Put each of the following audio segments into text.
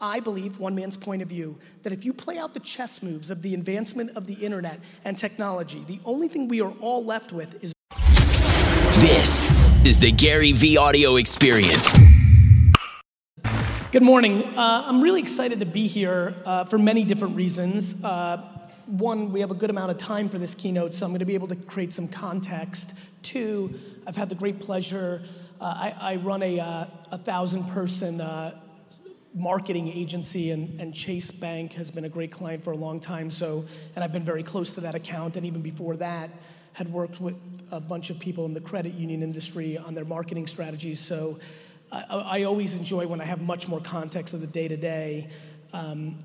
I believe, one man's point of view, that if you play out the chess moves of the advancement of the internet and technology, the only thing we are all left with is. This is the GaryVee audio experience. Good morning. Uh, I'm really excited to be here uh, for many different reasons. Uh, one, we have a good amount of time for this keynote, so I'm going to be able to create some context. Two, I've had the great pleasure. Uh, I, I, run a, uh, a thousand person uh, marketing agency, and, and, Chase Bank has been a great client for a long time. So, and I've been very close to that account, and even before that, had worked with a bunch of people in the credit union industry on their marketing strategies. So, I, I always enjoy when I have much more context of the day to day.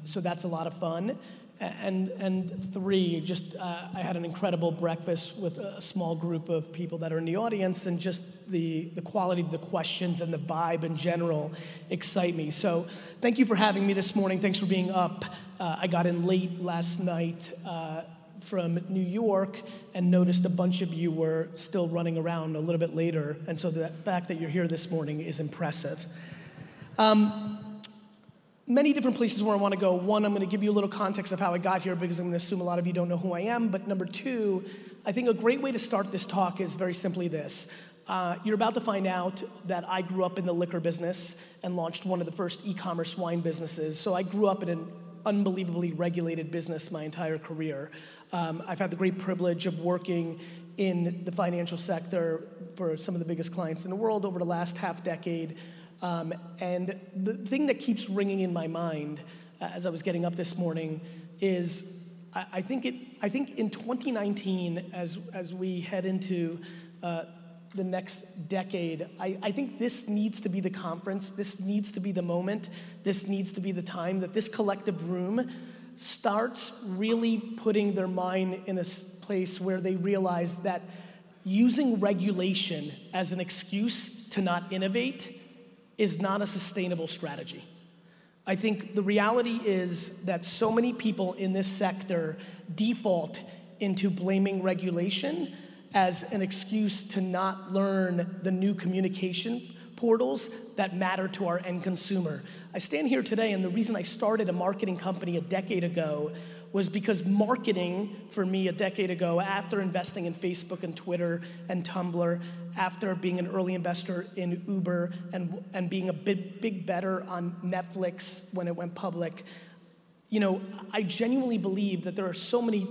So that's a lot of fun. And, and three, just uh, I had an incredible breakfast with a small group of people that are in the audience, and just the, the quality of the questions and the vibe in general excite me. So, thank you for having me this morning. Thanks for being up. Uh, I got in late last night uh, from New York and noticed a bunch of you were still running around a little bit later, and so the fact that you're here this morning is impressive. Um, many different places where I want to go. One, I'm going to give you a little context of how I got here because I'm going to assume a lot of you don't know who I am. But number two, I think a great way to start this talk is very simply this. Uh, you're about to find out that I grew up in the liquor business and launched one of the first e commerce wine businesses. So I grew up in an unbelievably regulated business my entire career. Um, I've had the great privilege of working in the financial sector for some of the biggest clients in the world over the last half decade. Um, and the thing that keeps ringing in my mind uh, as I was getting up this morning is I, I, think, it, I think in 2019, as, as we head into uh, the next decade, I, I think this needs to be the conference, this needs to be the moment, this needs to be the time that this collective room starts really putting their mind in a place where they realize that using regulation as an excuse to not innovate is not a sustainable strategy. I think the reality is that so many people in this sector default into blaming regulation as an excuse to not learn the new communication portals that matter to our end consumer. I stand here today, and the reason I started a marketing company a decade ago was because marketing for me a decade ago, after investing in Facebook and Twitter and Tumblr, after being an early investor in Uber and, and being a big, big better on Netflix when it went public, you know, I genuinely believe that there are so many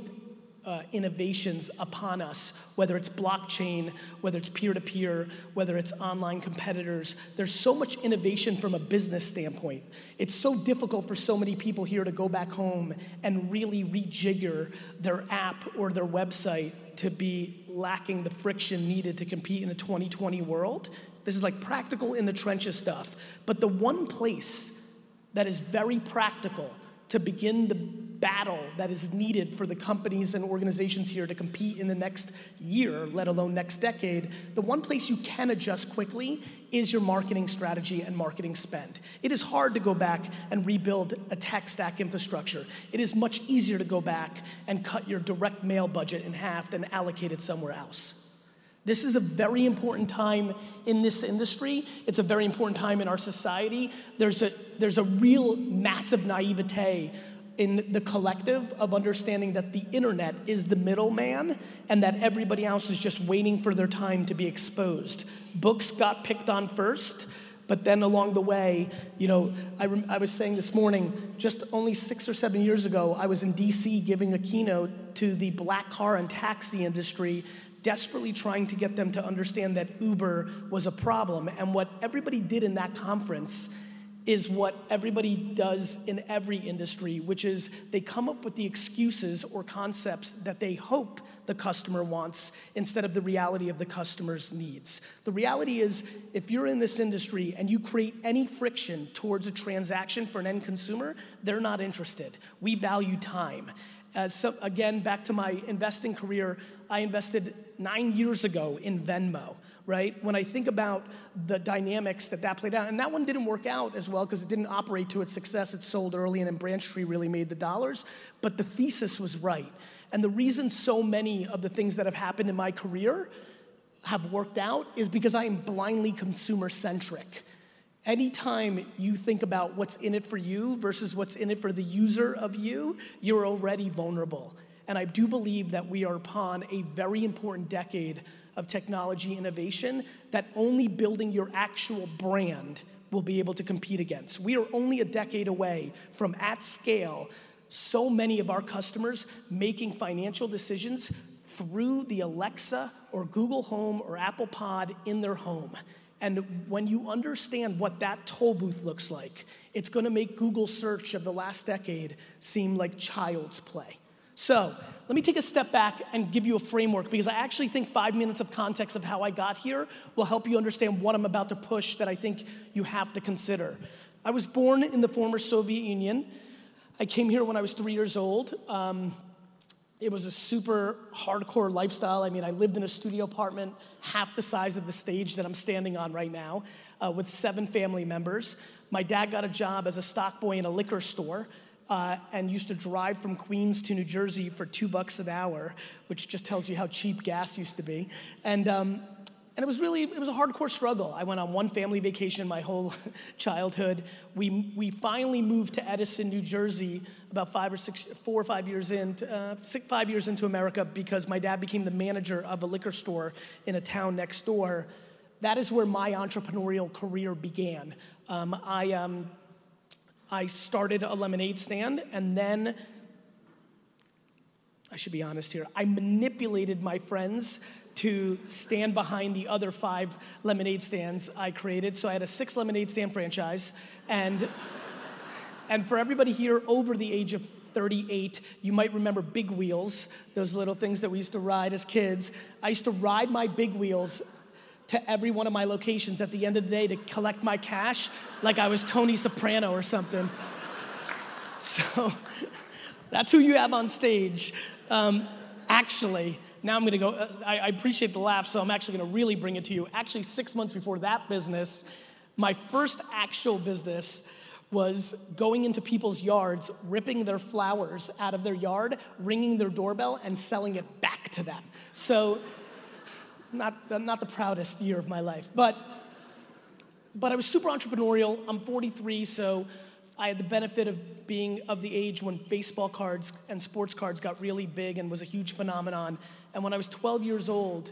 uh, innovations upon us, whether it's blockchain, whether it's peer to peer, whether it's online competitors. There's so much innovation from a business standpoint. It's so difficult for so many people here to go back home and really rejigger their app or their website to be lacking the friction needed to compete in a 2020 world. This is like practical in the trenches stuff. But the one place that is very practical to begin the battle that is needed for the companies and organizations here to compete in the next year, let alone next decade, the one place you can adjust quickly is your marketing strategy and marketing spend. It is hard to go back and rebuild a tech stack infrastructure. It is much easier to go back and cut your direct mail budget in half than allocate it somewhere else. This is a very important time in this industry. It's a very important time in our society. There's a, there's a real massive naivete in the collective of understanding that the internet is the middleman and that everybody else is just waiting for their time to be exposed. Books got picked on first, but then along the way, you know, I, rem- I was saying this morning, just only six or seven years ago, I was in DC giving a keynote to the black car and taxi industry desperately trying to get them to understand that Uber was a problem. And what everybody did in that conference is what everybody does in every industry, which is they come up with the excuses or concepts that they hope the customer wants instead of the reality of the customer's needs. The reality is, if you're in this industry and you create any friction towards a transaction for an end consumer, they're not interested. We value time. Uh, so again, back to my investing career, I invested nine years ago in Venmo right? When I think about the dynamics that that played out, and that one didn't work out as well because it didn't operate to its success. It sold early, and then Braintree really made the dollars. But the thesis was right. And the reason so many of the things that have happened in my career have worked out is because I am blindly consumer centric. Anytime you think about what's in it for you versus what's in it for the user of you, you're already vulnerable. And I do believe that we are upon a very important decade of technology innovation that only building your actual brand will be able to compete against. We are only a decade away from at scale so many of our customers making financial decisions through the Alexa or Google Home or Apple Pod in their home. And when you understand what that toll booth looks like, it's gonna make Google search of the last decade seem like child's play. So let me take a step back and give you a framework because I actually think five minutes of context of how I got here will help you understand what I'm about to push that I think you have to consider. I was born in the former Soviet Union. I came here when I was three years old. Um, it was a super hardcore lifestyle. I mean, I lived in a studio apartment half the size of the stage that I'm standing on right now uh, with seven family members. My dad got a job as a stock boy in a liquor store. Uh, and used to drive from Queens to New Jersey for two bucks an hour, which just tells you how cheap gas used to be. And um, and it was really it was a hardcore struggle. I went on one family vacation my whole childhood. We, we finally moved to edison new jersey about five or six four or five years in uh, six, five years into america because my dad became the manager of a liquor store in a town next door. That is where my entrepreneurial career began. Um, I, um, I started a lemonade stand and then I should be honest here. I manipulated my friends to stand behind the other five lemonade stands I created. So I had a six lemonade stand franchise. And, and for everybody here over the age of 38, you might remember big wheels, those little things that we used to ride as kids. I used to ride my big wheels to every one of my locations at the end of the day to collect my cash like I was Tony Soprano or something. So that's who you have on stage. Um, actually, now I'm gonna go, uh, I, I appreciate the laugh, so I'm actually gonna really bring it to you. Actually, six months before that business, my first actual business was going into people's yards, ripping their flowers out of their yard, ringing their doorbell, and selling it back to them. So, not, not the proudest year of my life, but, but I was super entrepreneurial. I'm 43, so I had the benefit of being of the age when baseball cards and sports cards got really big and was a huge phenomenon. And when I was 12 years old,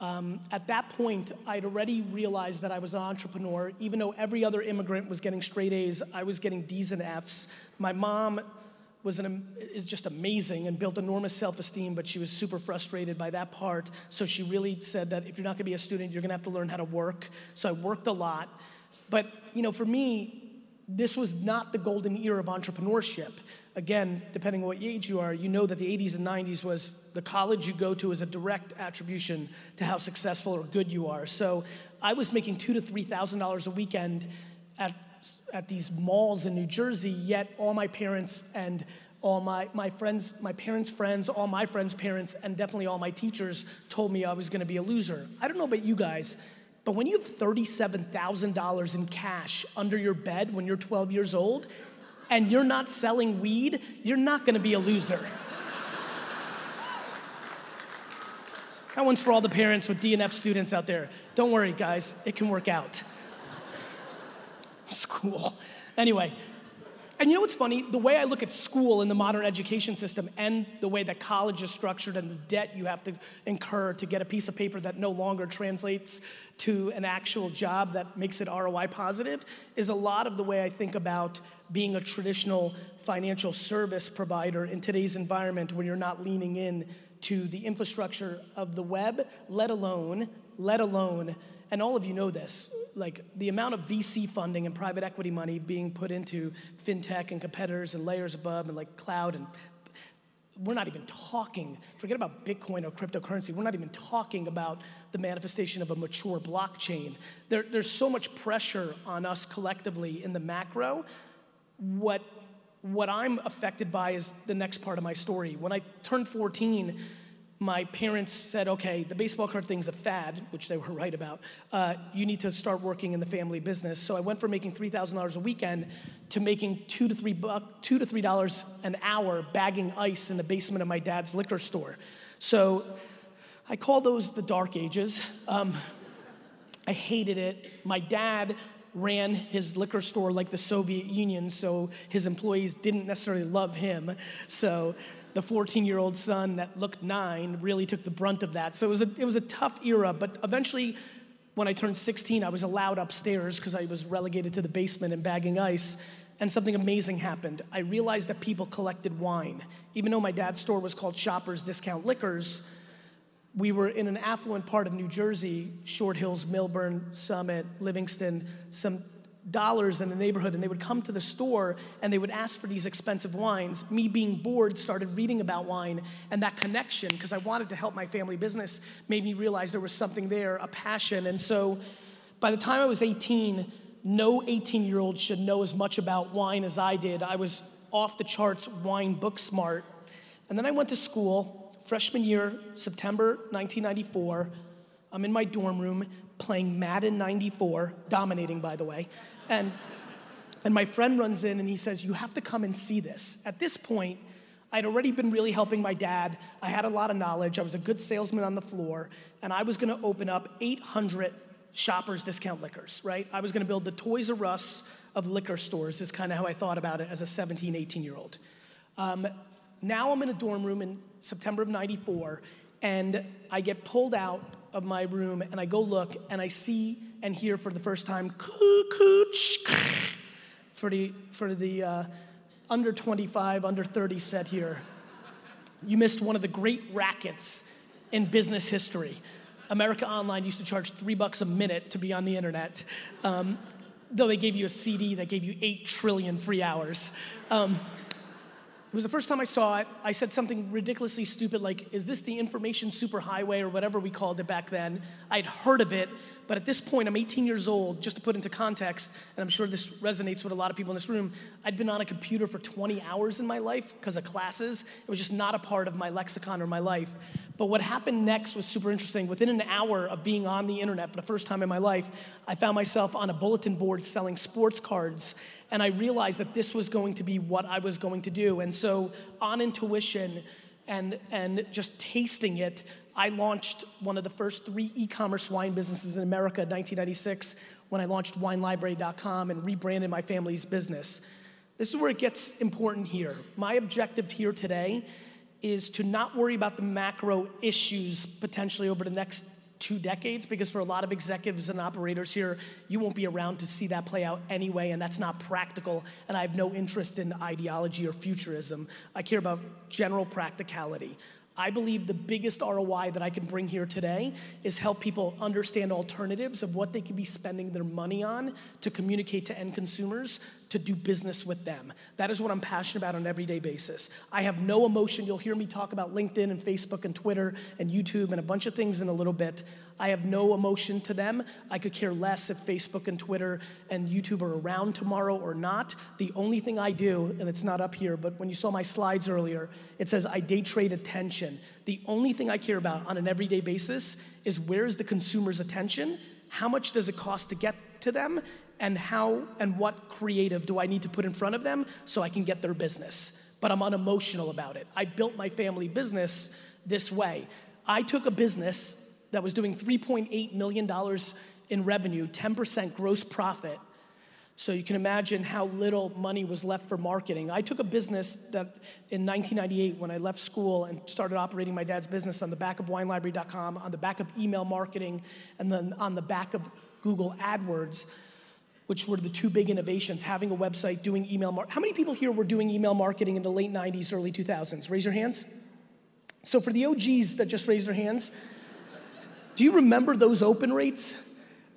um, at that point, I'd already realized that I was an entrepreneur. Even though every other immigrant was getting straight A's, I was getting D's and F's. My mom was an, is just amazing and built enormous self-esteem, but she was super frustrated by that part. So she really said that if you're not gonna be a student, you're gonna have to learn how to work. So I worked a lot. But you know, for me, this was not the golden era of entrepreneurship. Again, depending on what age you are, you know that the 80s and 90s was the college you go to is a direct attribution to how successful or good you are. So I was making two to three thousand dollars a weekend at at these malls in New Jersey, yet all my parents and all my, my friends, my parents' friends, all my friends' parents, and definitely all my teachers told me I was gonna be a loser. I don't know about you guys, but when you have $37,000 in cash under your bed when you're 12 years old and you're not selling weed, you're not gonna be a loser. that one's for all the parents with DNF students out there. Don't worry, guys, it can work out. School. Anyway, and you know what's funny? The way I look at school in the modern education system and the way that college is structured and the debt you have to incur to get a piece of paper that no longer translates to an actual job that makes it ROI positive is a lot of the way I think about being a traditional financial service provider in today's environment when you're not leaning in to the infrastructure of the web, let alone, let alone and all of you know this, like the amount of VC funding and private equity money being put into fintech and competitors and layers above and like cloud and we're not even talking, forget about Bitcoin or cryptocurrency, we're not even talking about the manifestation of a mature blockchain. There, there's so much pressure on us collectively in the macro. What, what I'm affected by is the next part of my story. When I turned 14, my parents said, okay, the baseball card thing's a fad, which they were right about. Uh, you need to start working in the family business. So I went from making $3,000 a weekend to making two to three buck, two to three dollars an hour bagging ice in the basement of my dad's liquor store. So I call those the dark ages. Um, I hated it. My dad ran his liquor store like the Soviet Union, so his employees didn't necessarily love him. So the 14 year old son that looked nine really took the brunt of that. So it was a, it was a tough era, but eventually, when I turned 16, I was allowed upstairs because I was relegated to the basement and bagging ice. And something amazing happened. I realized that people collected wine. Even though my dad's store was called Shoppers Discount Liquors, we were in an affluent part of New Jersey, Short Hills, Millburn, Summit, Livingston, some dollars in the neighborhood, and they would come to the store and they would ask for these expensive wines. Me being bored, started reading about wine, and that connection, because I wanted to help my family business, made me realize there was something there, a passion. And so by the time I was 18, no 18 year old should know as much about wine as I did. I was off the charts wine book smart. And then I went to school freshman year, September 1994. I'm in my dorm room playing Madden 94, dominating, by the way. And, and my friend runs in and he says, You have to come and see this. At this point, I'd already been really helping my dad. I had a lot of knowledge. I was a good salesman on the floor, and I was gonna open up 800 shoppers discount liquors, right? I was gonna build the Toys R Us of liquor stores, is kind of how I thought about it as a 17, 18 year old. Um, now I'm in a dorm room in September of 94, and I get pulled out of my room and I go look and I see and hear for the first time for the for the uh, under 25, under 30 set here. You missed one of the great rackets in business history. America Online used to charge three bucks a minute to be on the internet. Um, though they gave you a CD that gave you eight trillion free hours. Um, was the first time I saw it. I said something ridiculously stupid like, Is this the information superhighway or whatever we called it back then? I'd heard of it, but at this point, I'm 18 years old, just to put into context, and I'm sure this resonates with a lot of people in this room. I'd been on a computer for 20 hours in my life because of classes. It was just not a part of my lexicon or my life. But what happened next was super interesting. Within an hour of being on the internet for the first time in my life, I found myself on a bulletin board selling sports cards and I realized that this was going to be what I was going to do. And so, on intuition and, and just tasting it, I launched one of the first three e commerce wine businesses in America in 1996 when I launched winelibrary.com and rebranded my family's business. This is where it gets important here. My objective here today is to not worry about the macro issues potentially over the next two decades because for a lot of executives and operators here, you won't be around to see that play out anyway, and that's not practical. And I have no interest in ideology or futurism. I care about general practicality. I believe the biggest ROI that I can bring here today is help people understand alternatives of what they could be spending their money on to communicate to end consumers to do business with them. That is what I'm passionate about on an everyday basis. I have no emotion. You'll hear me talk about LinkedIn and Facebook and Twitter and YouTube and a bunch of things in a little bit. I have no emotion to them. I could care less if Facebook and Twitter and YouTube are around tomorrow or not. The only thing I do, and it's not up here, but when you saw my slides earlier, it says I day trade attention. The only thing I care about on an everyday basis is where is the consumer's attention? How much does it cost to get to them? And how and what creative do I need to put in front of them so I can get their business? But I'm unemotional about it. I built my family business this way. I took a business that was doing $3.8 million in revenue, 10% gross profit. So you can imagine how little money was left for marketing. I took a business that in 1998, when I left school and started operating my dad's business on the back of winelibrary.com, on the back of email marketing, and then on the back of Google AdWords, which were the two big innovations having a website, doing email marketing. How many people here were doing email marketing in the late 90s, early 2000s? Raise your hands. So for the OGs that just raised their hands, do you remember those open rates?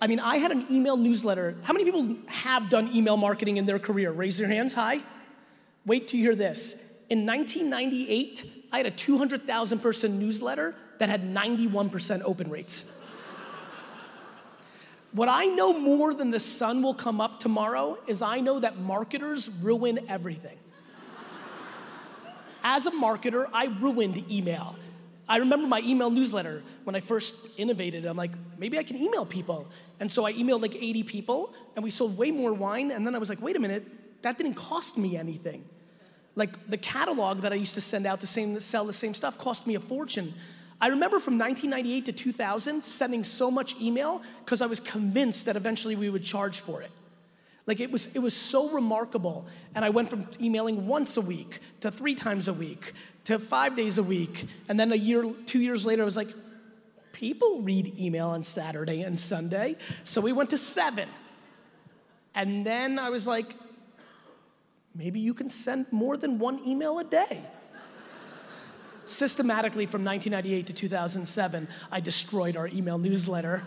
I mean, I had an email newsletter. How many people have done email marketing in their career? Raise your hands high. Wait to hear this. In 1998, I had a 200,000 person newsletter that had 91% open rates. What I know more than the sun will come up tomorrow is I know that marketers ruin everything. As a marketer, I ruined email. I remember my email newsletter when I first innovated. I'm like, maybe I can email people. And so I emailed like 80 people, and we sold way more wine. And then I was like, wait a minute, that didn't cost me anything. Like the catalog that I used to send out to sell the same stuff cost me a fortune. I remember from 1998 to 2000 sending so much email because I was convinced that eventually we would charge for it. Like it was, it was so remarkable. And I went from emailing once a week to three times a week to five days a week. And then a year, two years later, I was like, people read email on Saturday and Sunday. So we went to seven. And then I was like, maybe you can send more than one email a day. Systematically from 1998 to 2007, I destroyed our email newsletter.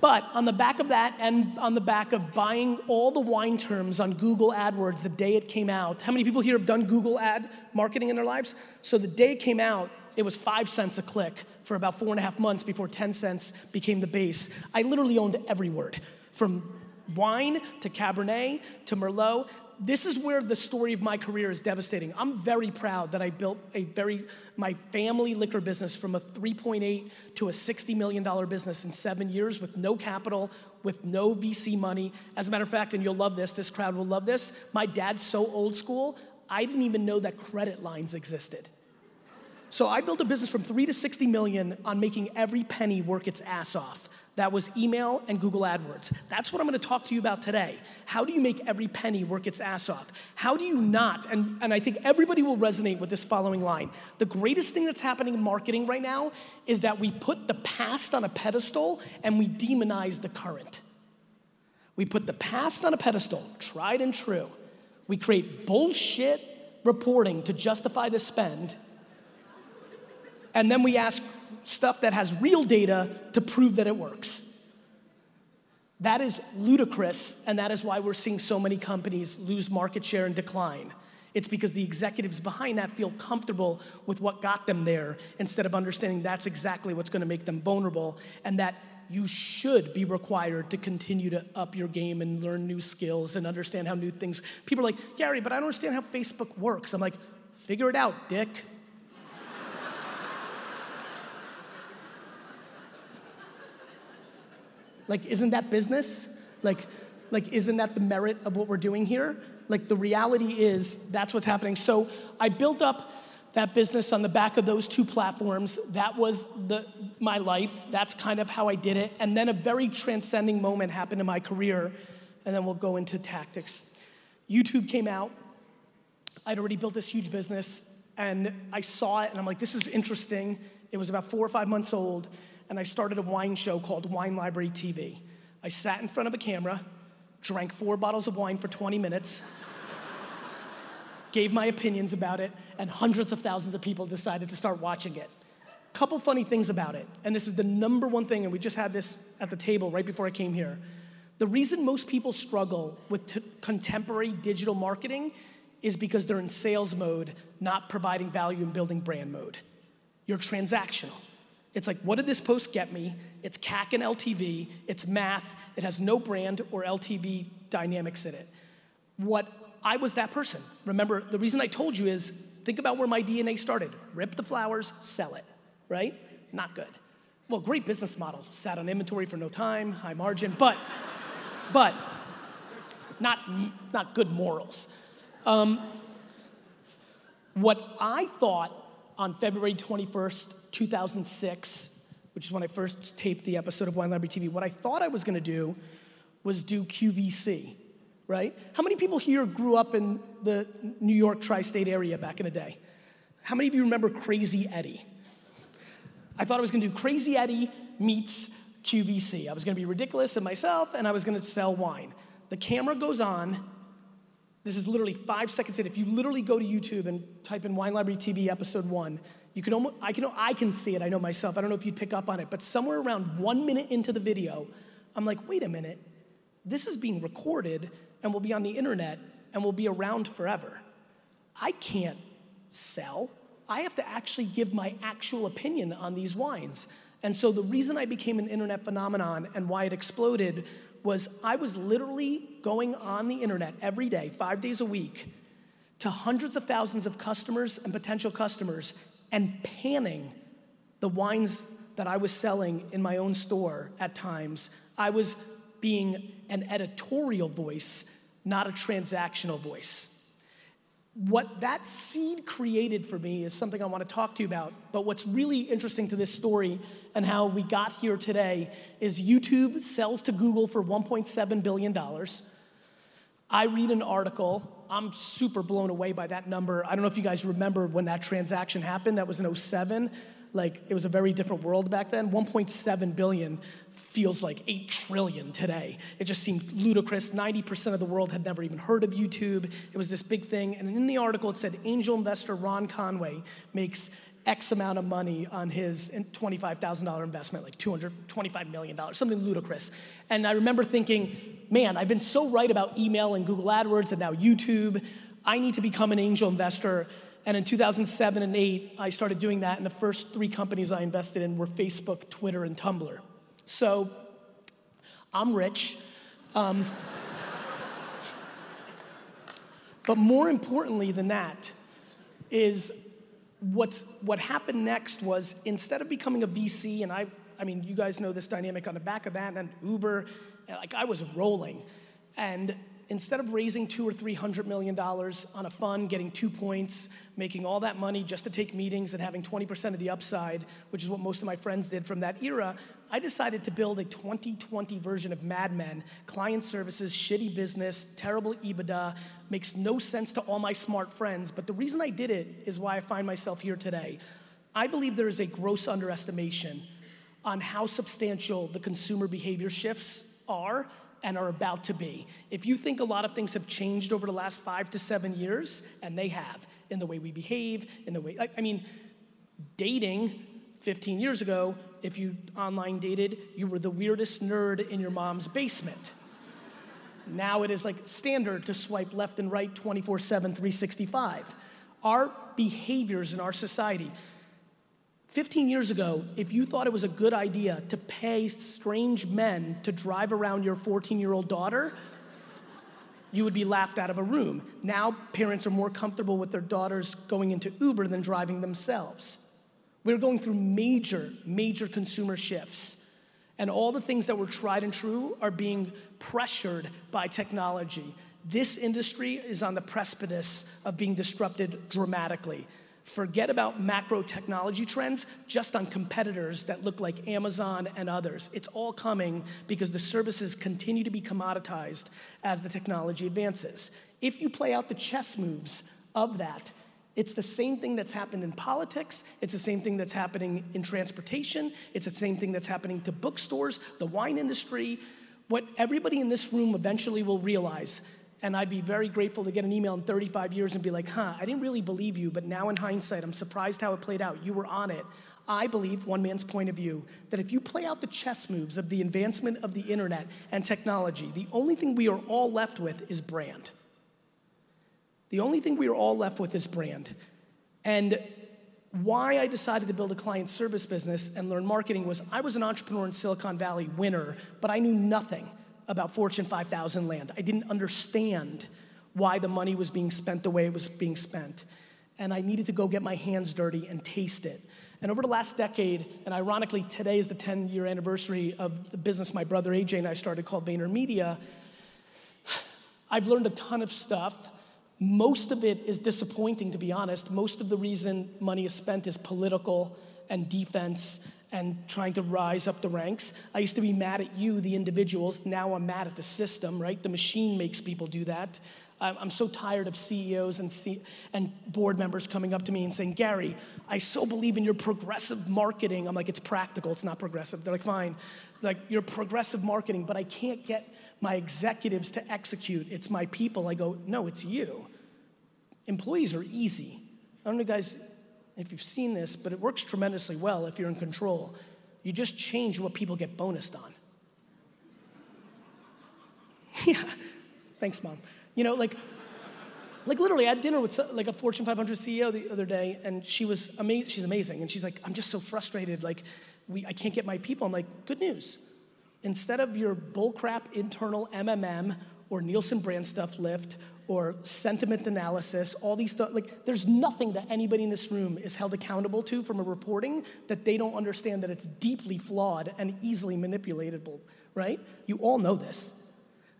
But on the back of that, and on the back of buying all the wine terms on Google AdWords the day it came out, how many people here have done Google ad marketing in their lives? So the day it came out, it was five cents a click for about four and a half months before 10 cents became the base. I literally owned every word from wine to Cabernet to Merlot this is where the story of my career is devastating. I'm very proud that I built a very my family liquor business from a 3.8 to a 60 million dollar business in 7 years with no capital, with no VC money. As a matter of fact, and you'll love this, this crowd will love this. My dad's so old school, I didn't even know that credit lines existed. So I built a business from 3 to 60 million on making every penny work its ass off. That was email and Google AdWords. That's what I'm gonna talk to you about today. How do you make every penny work its ass off? How do you not? And, and I think everybody will resonate with this following line. The greatest thing that's happening in marketing right now is that we put the past on a pedestal and we demonize the current. We put the past on a pedestal, tried and true. We create bullshit reporting to justify the spend. And then we ask stuff that has real data to prove that it works. That is ludicrous, and that is why we're seeing so many companies lose market share and decline. It's because the executives behind that feel comfortable with what got them there instead of understanding that's exactly what's gonna make them vulnerable and that you should be required to continue to up your game and learn new skills and understand how new things. People are like, Gary, but I don't understand how Facebook works. I'm like, figure it out, dick. Like, isn't that business? Like, like, isn't that the merit of what we're doing here? Like, the reality is that's what's happening. So I built up that business on the back of those two platforms. That was the, my life. That's kind of how I did it. And then a very transcending moment happened in my career, and then we'll go into tactics. YouTube came out. I'd already built this huge business, and I saw it, and I'm like, this is interesting. It was about four or five months old and I started a wine show called Wine Library TV. I sat in front of a camera, drank four bottles of wine for 20 minutes, gave my opinions about it, and hundreds of thousands of people decided to start watching it. Couple funny things about it, and this is the number one thing, and we just had this at the table right before I came here. The reason most people struggle with t- contemporary digital marketing is because they're in sales mode, not providing value and building brand mode. You're transactional. It's like, what did this post get me? It's CAC and LTV, it's math, it has no brand or LTV dynamics in it. What I was that person. Remember, the reason I told you is think about where my DNA started rip the flowers, sell it, right? Not good. Well, great business model, sat on inventory for no time, high margin, but, but not, not good morals. Um, what I thought on February 21st, 2006, which is when I first taped the episode of Wine Library TV, what I thought I was gonna do was do QVC, right? How many people here grew up in the New York tri state area back in the day? How many of you remember Crazy Eddie? I thought I was gonna do Crazy Eddie meets QVC. I was gonna be ridiculous in myself and I was gonna sell wine. The camera goes on. This is literally five seconds in. If you literally go to YouTube and type in Wine Library TV episode one, you can almost, I can, I can see it, I know myself. I don't know if you'd pick up on it, but somewhere around one minute into the video, I'm like, wait a minute, this is being recorded and will be on the internet and will be around forever. I can't sell. I have to actually give my actual opinion on these wines. And so the reason I became an internet phenomenon and why it exploded was I was literally going on the internet every day, five days a week, to hundreds of thousands of customers and potential customers and panning the wines that I was selling in my own store at times. I was being an editorial voice, not a transactional voice. What that seed created for me is something I want to talk to you about. But what's really interesting to this story and how we got here today is YouTube sells to Google for $1.7 billion. I read an article. I'm super blown away by that number. I don't know if you guys remember when that transaction happened. That was in 07. Like it was a very different world back then. 1.7 billion feels like 8 trillion today. It just seemed ludicrous. 90% of the world had never even heard of YouTube. It was this big thing. And in the article, it said angel investor Ron Conway makes X amount of money on his $25,000 investment, like $225 million, something ludicrous. And I remember thinking, man, I've been so right about email and Google AdWords and now YouTube. I need to become an angel investor. And in 2007 and 8, I started doing that. And the first three companies I invested in were Facebook, Twitter, and Tumblr. So I'm rich. Um, but more importantly than that is what's, what happened next was instead of becoming a VC, and I, I mean, you guys know this dynamic on the back of that, and Uber, like I was rolling. And instead of raising two or three hundred million dollars on a fund, getting two points, making all that money just to take meetings and having 20% of the upside, which is what most of my friends did from that era, I decided to build a 2020 version of Mad Men, client services, shitty business, terrible EBITDA, makes no sense to all my smart friends. But the reason I did it is why I find myself here today. I believe there is a gross underestimation on how substantial the consumer behavior shifts are and are about to be. If you think a lot of things have changed over the last five to seven years, and they have, in the way we behave, in the way, I, I mean, dating 15 years ago, if you online dated, you were the weirdest nerd in your mom's basement. now it is like standard to swipe left and right 24 7, 365. Our behaviors in our society, 15 years ago, if you thought it was a good idea to pay strange men to drive around your 14 year old daughter, you would be laughed out of a room. Now, parents are more comfortable with their daughters going into Uber than driving themselves. We're going through major, major consumer shifts. And all the things that were tried and true are being pressured by technology. This industry is on the precipice of being disrupted dramatically. Forget about macro technology trends just on competitors that look like Amazon and others. It's all coming because the services continue to be commoditized as the technology advances. If you play out the chess moves of that, it's the same thing that's happened in politics. It's the same thing that's happening in transportation. It's the same thing that's happening to bookstores, the wine industry. What everybody in this room eventually will realize and I'd be very grateful to get an email in 35 years and be like, huh, I didn't really believe you, but now in hindsight, I'm surprised how it played out. You were on it. I believe, one man's point of view, that if you play out the chess moves of the advancement of the internet and technology, the only thing we are all left with is brand. The only thing we are all left with is brand. And why I decided to build a client service business and learn marketing was I was an entrepreneur in Silicon Valley, winner, but I knew nothing about Fortune 5000 land. I didn't understand why the money was being spent the way it was being spent. And I needed to go get my hands dirty and taste it. And over the last decade, and ironically, today is the 10 year anniversary of the business my brother AJ and I started called VaynerMedia, I've learned a ton of stuff. Most of it is disappointing, to be honest. Most of the reason money is spent is political and defense and trying to rise up the ranks. I used to be mad at you, the individuals. Now I'm mad at the system, right? The machine makes people do that. I'm so tired of CEOs and, C- and board members coming up to me and saying, Gary, I so believe in your progressive marketing. I'm like, it's practical, it's not progressive. They're like, fine. Like, your progressive marketing, but I can't get my executives to execute. It's my people. I go, no, it's you. Employees are easy. I don't know, guys, if you've seen this, but it works tremendously well if you're in control. You just change what people get bonused on. yeah, thanks, mom. You know, like, like literally, I had dinner with like a Fortune 500 CEO the other day, and she was amazing. She's amazing, and she's like, "I'm just so frustrated. Like, we, I can't get my people." I'm like, "Good news. Instead of your bullcrap internal MMM or Nielsen brand stuff lift or sentiment analysis, all these stuff. Like, there's nothing that anybody in this room is held accountable to from a reporting that they don't understand that it's deeply flawed and easily manipulatable, right? You all know this,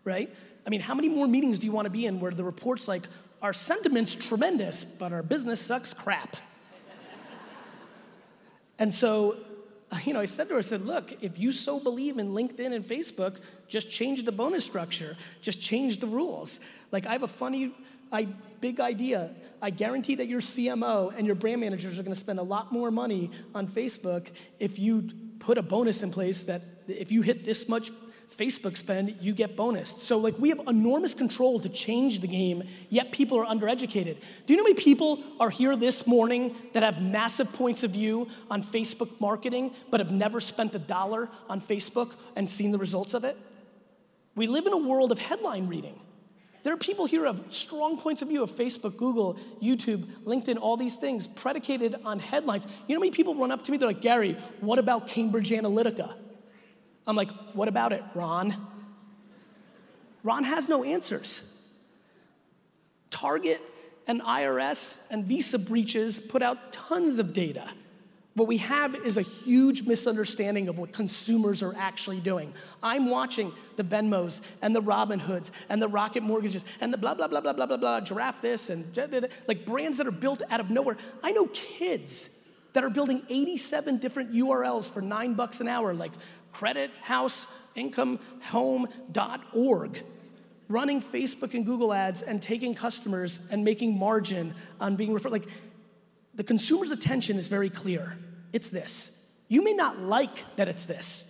right? I mean, how many more meetings do you want to be in where the report's like, our sentiment's tremendous, but our business sucks crap? and so, you know, I said to her, I said, look, if you so believe in LinkedIn and Facebook, just change the bonus structure, just change the rules. Like, I have a funny, I, big idea. I guarantee that your CMO and your brand managers are gonna spend a lot more money on Facebook if you put a bonus in place that if you hit this much Facebook spend, you get bonus. So, like, we have enormous control to change the game, yet people are undereducated. Do you know how many people are here this morning that have massive points of view on Facebook marketing, but have never spent a dollar on Facebook and seen the results of it? We live in a world of headline reading. There are people here have strong points of view of Facebook, Google, YouTube, LinkedIn, all these things predicated on headlines. You know how many people run up to me? They're like, Gary, what about Cambridge Analytica? I'm like, what about it, Ron? Ron has no answers. Target and IRS and Visa breaches put out tons of data. What we have is a huge misunderstanding of what consumers are actually doing. I'm watching the Venmos and the Robinhoods and the Rocket Mortgages and the blah, blah, blah, blah, blah, blah, blah, giraffe this and like brands that are built out of nowhere. I know kids that are building 87 different URLs for nine bucks an hour, like credit, house, income, credithouseIncomeHome.org, running Facebook and Google ads and taking customers and making margin on being referred. Like the consumer's attention is very clear. It's this. You may not like that it's this.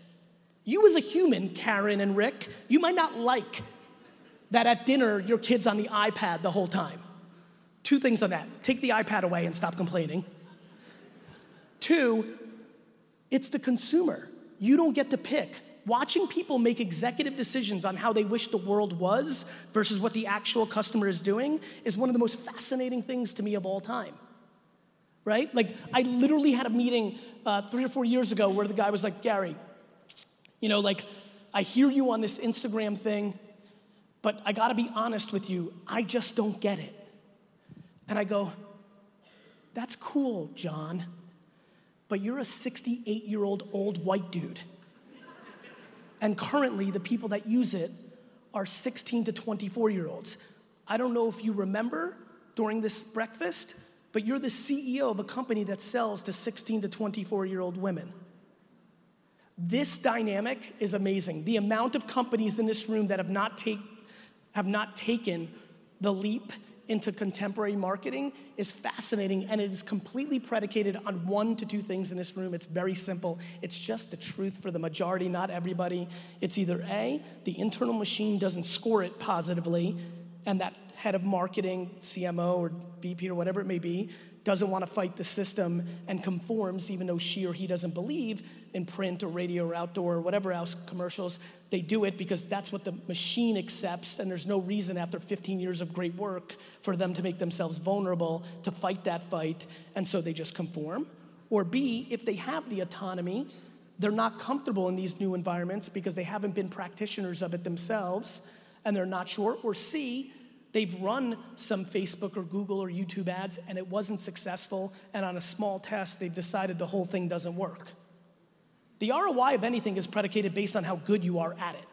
You, as a human, Karen and Rick, you might not like that at dinner your kid's on the iPad the whole time. Two things on that take the iPad away and stop complaining. Two, it's the consumer. You don't get to pick. Watching people make executive decisions on how they wish the world was versus what the actual customer is doing is one of the most fascinating things to me of all time. Right? Like, I literally had a meeting uh, three or four years ago where the guy was like, Gary, you know, like, I hear you on this Instagram thing, but I gotta be honest with you, I just don't get it. And I go, That's cool, John but you're a 68 year old old white dude. And currently, the people that use it are 16 to 24 year olds. I don't know if you remember during this breakfast, but you're the CEO of a company that sells to 16 to 24 year old women. This dynamic is amazing. The amount of companies in this room that have not, take, have not taken the leap into contemporary marketing is fascinating and it is completely predicated on one to two things in this room. It's very simple. It's just the truth for the majority, not everybody. It's either A, the internal machine doesn't score it positively, and that head of marketing, CMO, or VP, or whatever it may be, doesn't want to fight the system and conforms even though she or he doesn't believe in print or radio or outdoor or whatever else commercials they do it because that's what the machine accepts and there's no reason after 15 years of great work for them to make themselves vulnerable to fight that fight and so they just conform. Or b if they have the autonomy they're not comfortable in these new environments because they haven't been practitioners of it themselves and they're not sure. Or c They've run some Facebook or Google or YouTube ads and it wasn't successful, and on a small test, they've decided the whole thing doesn't work. The ROI of anything is predicated based on how good you are at it.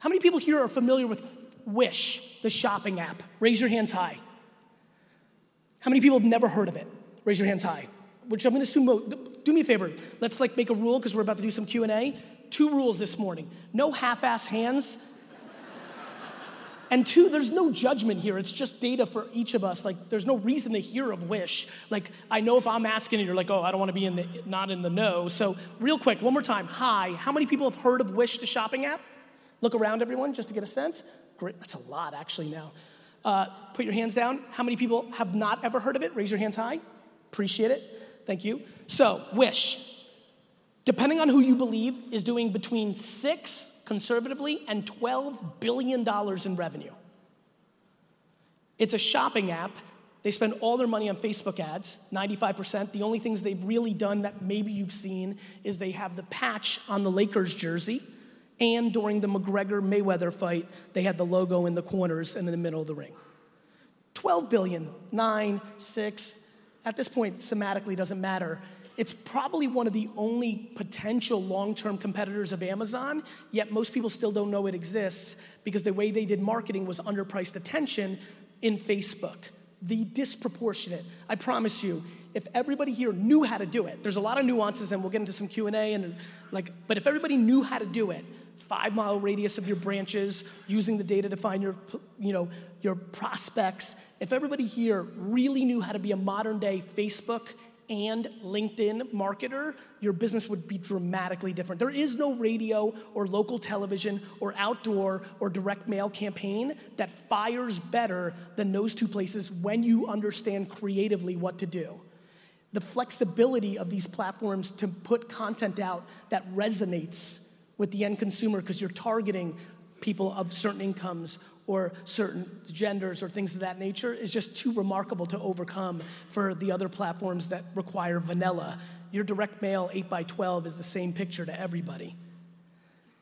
How many people here are familiar with Wish, the shopping app? Raise your hands high. How many people have never heard of it? Raise your hands high. Which I'm going to assume. Do me a favor. Let's like make a rule because we're about to do some Q and A. Two rules this morning: no half-ass hands and two, there's no judgment here. It's just data for each of us. Like, there's no reason to hear of Wish. Like, I know if I'm asking you're like, oh, I don't want to be in the, not in the know. So, real quick, one more time. Hi, how many people have heard of Wish, the shopping app? Look around, everyone, just to get a sense. Great, that's a lot actually now. Uh, put your hands down. How many people have not ever heard of it? Raise your hands high. Appreciate it. Thank you. So, Wish, depending on who you believe, is doing between six conservatively, and $12 billion in revenue. It's a shopping app. They spend all their money on Facebook ads, 95%. The only things they've really done that maybe you've seen is they have the patch on the Lakers jersey, and during the McGregor Mayweather fight, they had the logo in the corners and in the middle of the ring. 12 billion, 9, 6. At this point, somatically doesn't matter it's probably one of the only potential long term competitors of Amazon, yet most people still don't know it exists because the way they did marketing was underpriced attention in Facebook. The disproportionate, I promise you, if everybody here knew how to do it, there's a lot of nuances and we'll get into some Q&A and like, but if everybody knew how to do it, five mile radius of your branches, using the data to find your, you know, your prospects. If everybody here really knew how to be a modern day Facebook and LinkedIn marketer, your business would be dramatically different. There is no radio or local television or outdoor or direct mail campaign that fires better than those two places when you understand creatively what to do. The flexibility of these platforms to put content out that resonates with the end consumer because you're targeting people of certain incomes or certain genders or things of that nature is just too remarkable to overcome for the other platforms that require vanilla. Your direct mail 8 by 12 is the same picture to everybody.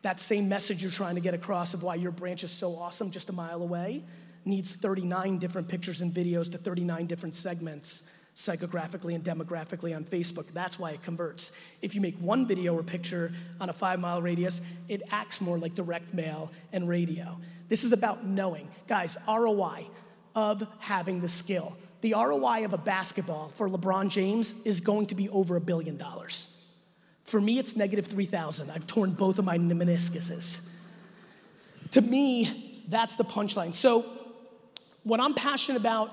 That same message you're trying to get across of why your branch is so awesome just a mile away needs 39 different pictures and videos to 39 different segments psychographically and demographically on Facebook. That's why it converts. If you make one video or picture on a five mile radius, it acts more like direct mail and radio. This is about knowing. Guys, ROI of having the skill. The ROI of a basketball for LeBron James is going to be over a billion dollars. For me, it's negative 3,000. I've torn both of my meniscuses. To me, that's the punchline. So, what I'm passionate about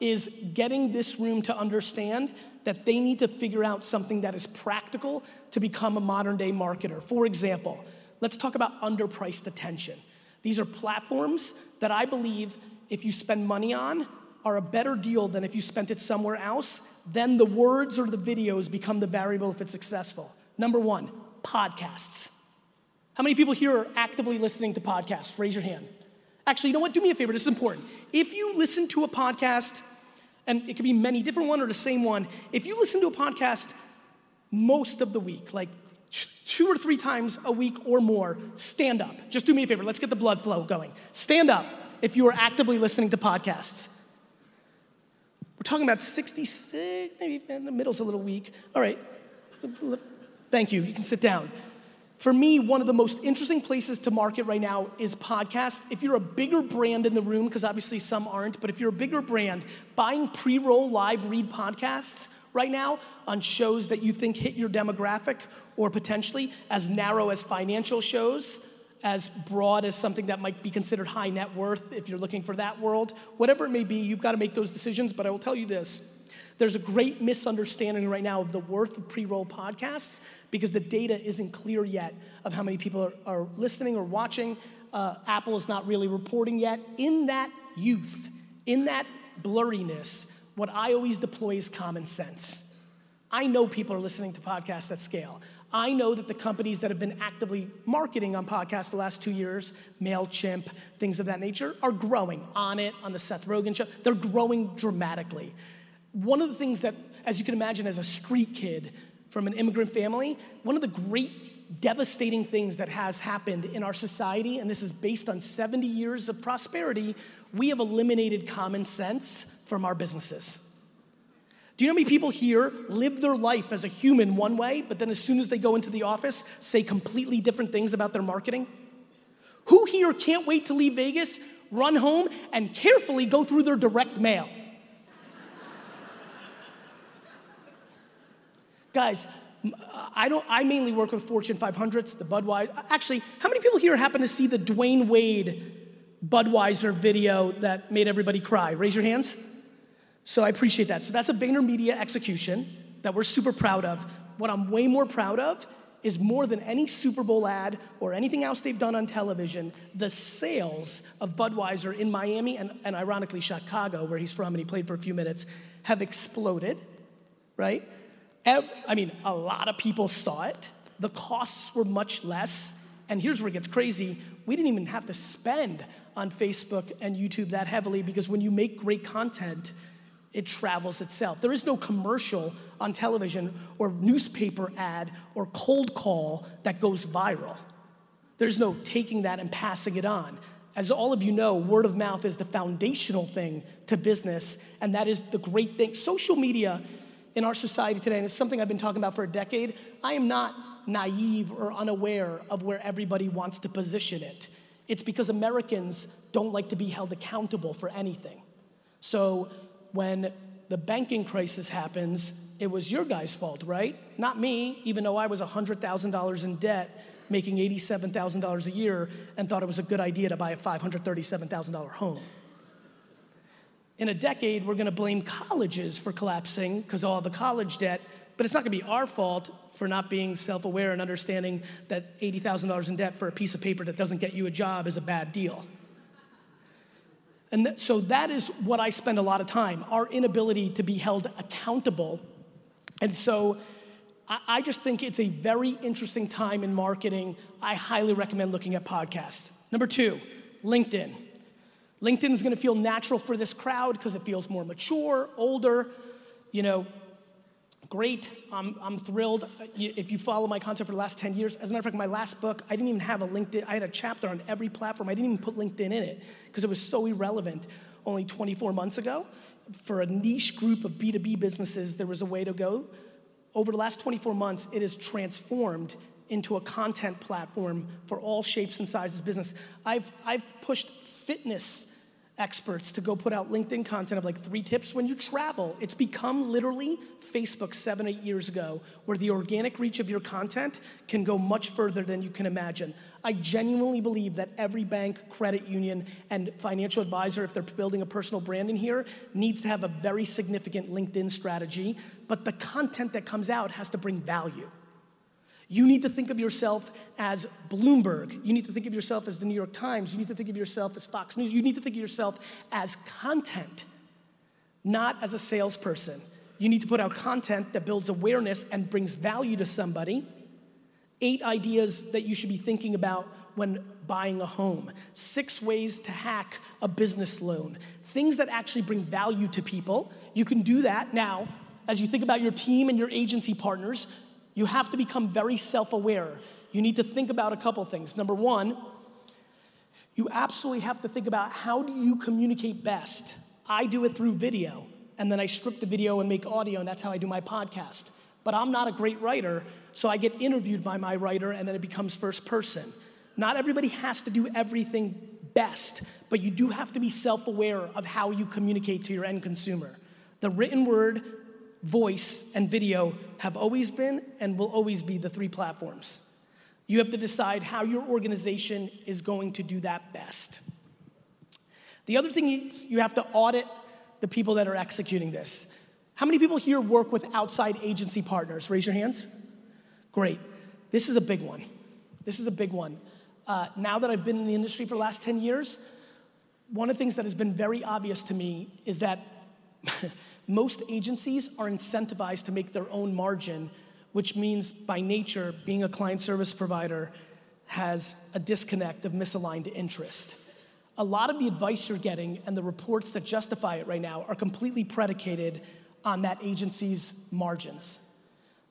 is getting this room to understand that they need to figure out something that is practical to become a modern day marketer. For example, let's talk about underpriced attention. These are platforms that I believe if you spend money on are a better deal than if you spent it somewhere else. Then the words or the videos become the variable if it's successful. Number one, podcasts. How many people here are actively listening to podcasts? Raise your hand. Actually, you know what? Do me a favor, this is important. If you listen to a podcast, and it could be many different one or the same one, if you listen to a podcast most of the week, like two or three times a week or more, stand up. Just do me a favor, let's get the blood flow going. Stand up if you are actively listening to podcasts. We're talking about 66, maybe the middle's a little weak. All right, thank you, you can sit down. For me, one of the most interesting places to market right now is podcasts. If you're a bigger brand in the room, because obviously some aren't, but if you're a bigger brand, buying pre roll live read podcasts right now on shows that you think hit your demographic or potentially as narrow as financial shows, as broad as something that might be considered high net worth if you're looking for that world. Whatever it may be, you've got to make those decisions. But I will tell you this there's a great misunderstanding right now of the worth of pre roll podcasts because the data isn't clear yet of how many people are, are listening or watching. Uh, Apple is not really reporting yet. In that youth, in that blurriness, what I always deploy is common sense. I know people are listening to podcasts at scale. I know that the companies that have been actively marketing on podcasts the last two years, MailChimp, things of that nature, are growing. on it, on the Seth Rogen show, they're growing dramatically. One of the things that, as you can imagine, as a street kid from an immigrant family, one of the great devastating things that has happened in our society, and this is based on 70 years of prosperity, we have eliminated common sense from our businesses. Do you know how many people here live their life as a human one way, but then as soon as they go into the office, say completely different things about their marketing? Who here can't wait to leave Vegas, run home, and carefully go through their direct mail? Guys, I don't. I mainly work with Fortune 500s, the Budweiser. Actually, how many people here happen to see the Dwyane Wade Budweiser video that made everybody cry? Raise your hands. So I appreciate that. So that's a VaynerMedia execution that we're super proud of. What I'm way more proud of is more than any Super Bowl ad or anything else they've done on television, the sales of Budweiser in Miami and, and ironically Chicago, where he's from and he played for a few minutes, have exploded, right? I mean, a lot of people saw it. The costs were much less. And here's where it gets crazy we didn't even have to spend on Facebook and YouTube that heavily because when you make great content, it travels itself. There is no commercial on television or newspaper ad or cold call that goes viral. There's no taking that and passing it on. As all of you know, word of mouth is the foundational thing to business, and that is the great thing. Social media in our society today, and it's something I've been talking about for a decade, I am not naive or unaware of where everybody wants to position it. It's because Americans don't like to be held accountable for anything. So when the banking crisis happens, it was your guys' fault, right? Not me, even though I was $100,000 in debt making $87,000 a year and thought it was a good idea to buy a $537,000 home. In a decade, we're gonna blame colleges for collapsing because all the college debt, but it's not gonna be our fault for not being self aware and understanding that $80,000 in debt for a piece of paper that doesn't get you a job is a bad deal. And th- so that is what I spend a lot of time our inability to be held accountable. And so I, I just think it's a very interesting time in marketing. I highly recommend looking at podcasts. Number two, LinkedIn. LinkedIn is gonna feel natural for this crowd because it feels more mature, older. You know, great. I'm, I'm thrilled. Uh, if you follow my content for the last 10 years, as a matter of fact, my last book, I didn't even have a LinkedIn, I had a chapter on every platform. I didn't even put LinkedIn in it because it was so irrelevant only 24 months ago. For a niche group of B2B businesses, there was a way to go. Over the last 24 months, it has transformed into a content platform for all shapes and sizes business. I've, I've pushed fitness experts to go put out LinkedIn content of like three tips when you travel. It's become literally Facebook seven, eight years ago, where the organic reach of your content can go much further than you can imagine. I genuinely believe that every bank, credit union, and financial advisor, if they're building a personal brand in here, needs to have a very significant LinkedIn strategy, but the content that comes out has to bring value. You need to think of yourself as Bloomberg. You need to think of yourself as the New York Times. You need to think of yourself as Fox News. You need to think of yourself as content, not as a salesperson. You need to put out content that builds awareness and brings value to somebody. Eight ideas that you should be thinking about when buying a home. Six ways to hack a business loan. Things that actually bring value to people. You can do that now. As you think about your team and your agency partners, you have to become very self aware. You need to think about a couple things. Number one, you absolutely have to think about how do you communicate best. I do it through video, and then I script the video and make audio, and that's how I do my podcast. But I'm not a great writer, so I get interviewed by my writer, and then it becomes first person. Not everybody has to do everything best, but you do have to be self aware of how you communicate to your end consumer. The written word voice, and video have always been and will always be the three platforms. You have to decide how your organization is going to do that best. The other thing is you have to audit the people that are executing this. How many people here work with outside agency partners? Raise your hands. Great. This is a big one. This is a big one. Uh, now that I've been in the industry for the last 10 years, one of the things that has been very obvious to me is that Most agencies are incentivized to make their own margin, which means by nature, being a client service provider has a disconnect of misaligned interest. A lot of the advice you're getting and the reports that justify it right now are completely predicated on that agency's margins.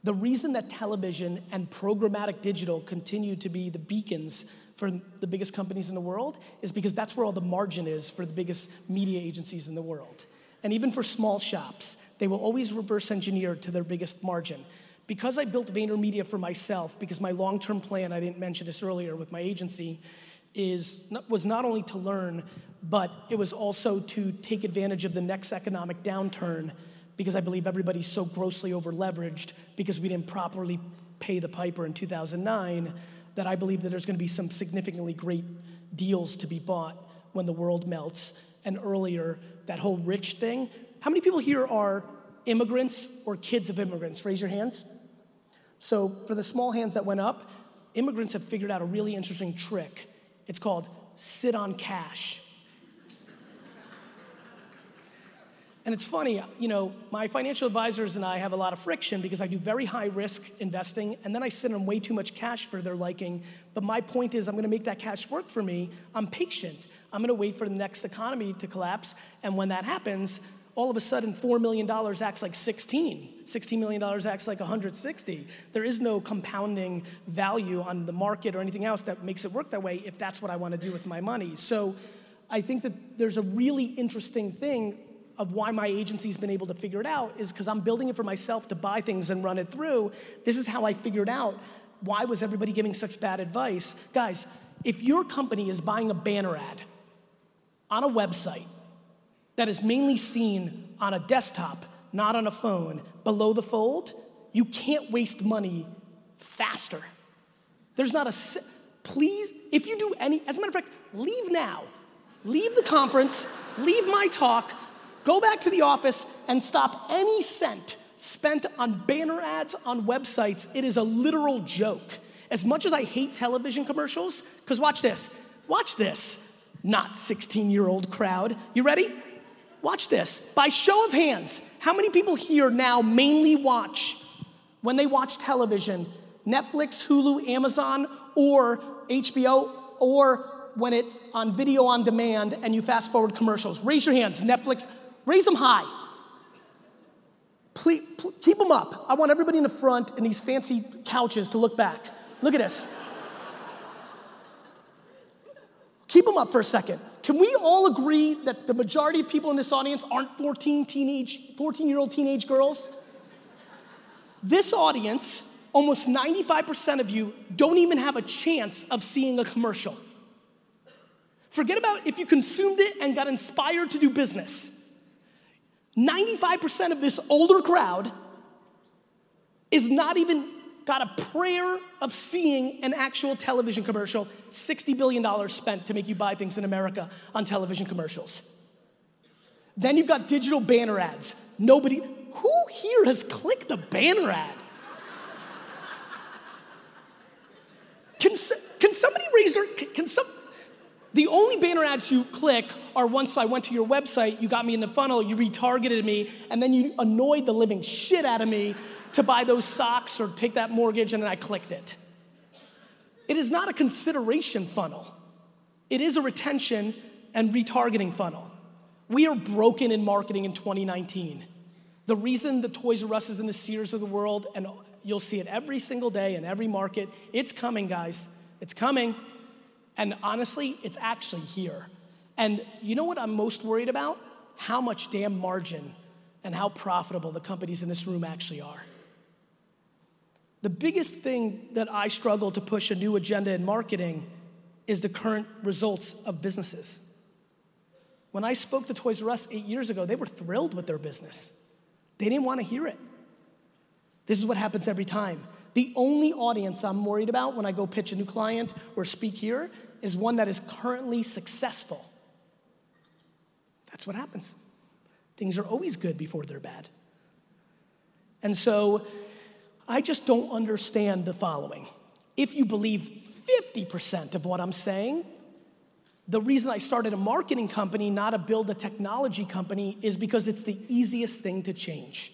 The reason that television and programmatic digital continue to be the beacons for the biggest companies in the world is because that's where all the margin is for the biggest media agencies in the world. And even for small shops, they will always reverse engineer to their biggest margin. Because I built VaynerMedia for myself, because my long term plan, I didn't mention this earlier with my agency, is, was not only to learn, but it was also to take advantage of the next economic downturn because I believe everybody's so grossly over leveraged because we didn't properly pay the piper in 2009 that I believe that there's going to be some significantly great deals to be bought when the world melts and earlier, that whole rich thing. How many people here are immigrants or kids of immigrants? Raise your hands. So, for the small hands that went up, immigrants have figured out a really interesting trick. It's called sit on cash. And it's funny, you know, my financial advisors and I have a lot of friction because I do very high risk investing and then I sit on way too much cash for their liking. But my point is, I'm gonna make that cash work for me. I'm patient. I'm gonna wait for the next economy to collapse. And when that happens, all of a sudden $4 million acts like 16. $16 million acts like 160. There is no compounding value on the market or anything else that makes it work that way if that's what I wanna do with my money. So I think that there's a really interesting thing of why my agency's been able to figure it out is because I'm building it for myself to buy things and run it through. This is how I figured out why was everybody giving such bad advice. Guys, if your company is buying a banner ad on a website that is mainly seen on a desktop, not on a phone, below the fold, you can't waste money faster. There's not a, please, if you do any, as a matter of fact, leave now. Leave the conference, leave my talk, go back to the office, and stop any cent spent on banner ads on websites. It is a literal joke. As much as I hate television commercials, because watch this, watch this, not 16 year old crowd. You ready? Watch this. By show of hands, how many people here now mainly watch, when they watch television, Netflix, Hulu, Amazon, or HBO, or when it's on video on demand and you fast forward commercials? Raise your hands, Netflix, raise them high. Please, keep them up. I want everybody in the front and these fancy couches to look back. Look at this. Keep them up for a second. Can we all agree that the majority of people in this audience aren't 14 teenage, 14 year old teenage girls? This audience, almost 95% of you don't even have a chance of seeing a commercial. Forget about if you consumed it and got inspired to do business. 95% of this older crowd is not even got a prayer of seeing an actual television commercial, $60 billion spent to make you buy things in America on television commercials. Then you've got digital banner ads. Nobody, who here has clicked a banner ad? Can, can somebody raise their, can some, the only banner ads you click are once I went to your website, you got me in the funnel, you retargeted me, and then you annoyed the living shit out of me to buy those socks or take that mortgage, and then I clicked it. It is not a consideration funnel, it is a retention and retargeting funnel. We are broken in marketing in 2019. The reason the Toys R Us is in the Sears of the world, and you'll see it every single day in every market, it's coming, guys. It's coming. And honestly, it's actually here. And you know what I'm most worried about? How much damn margin and how profitable the companies in this room actually are. The biggest thing that I struggle to push a new agenda in marketing is the current results of businesses. When I spoke to Toys R Us eight years ago, they were thrilled with their business. They didn't want to hear it. This is what happens every time. The only audience I'm worried about when I go pitch a new client or speak here is one that is currently successful. That's what happens. Things are always good before they're bad. And so I just don't understand the following. If you believe 50% of what I'm saying, the reason I started a marketing company, not a build a technology company, is because it's the easiest thing to change.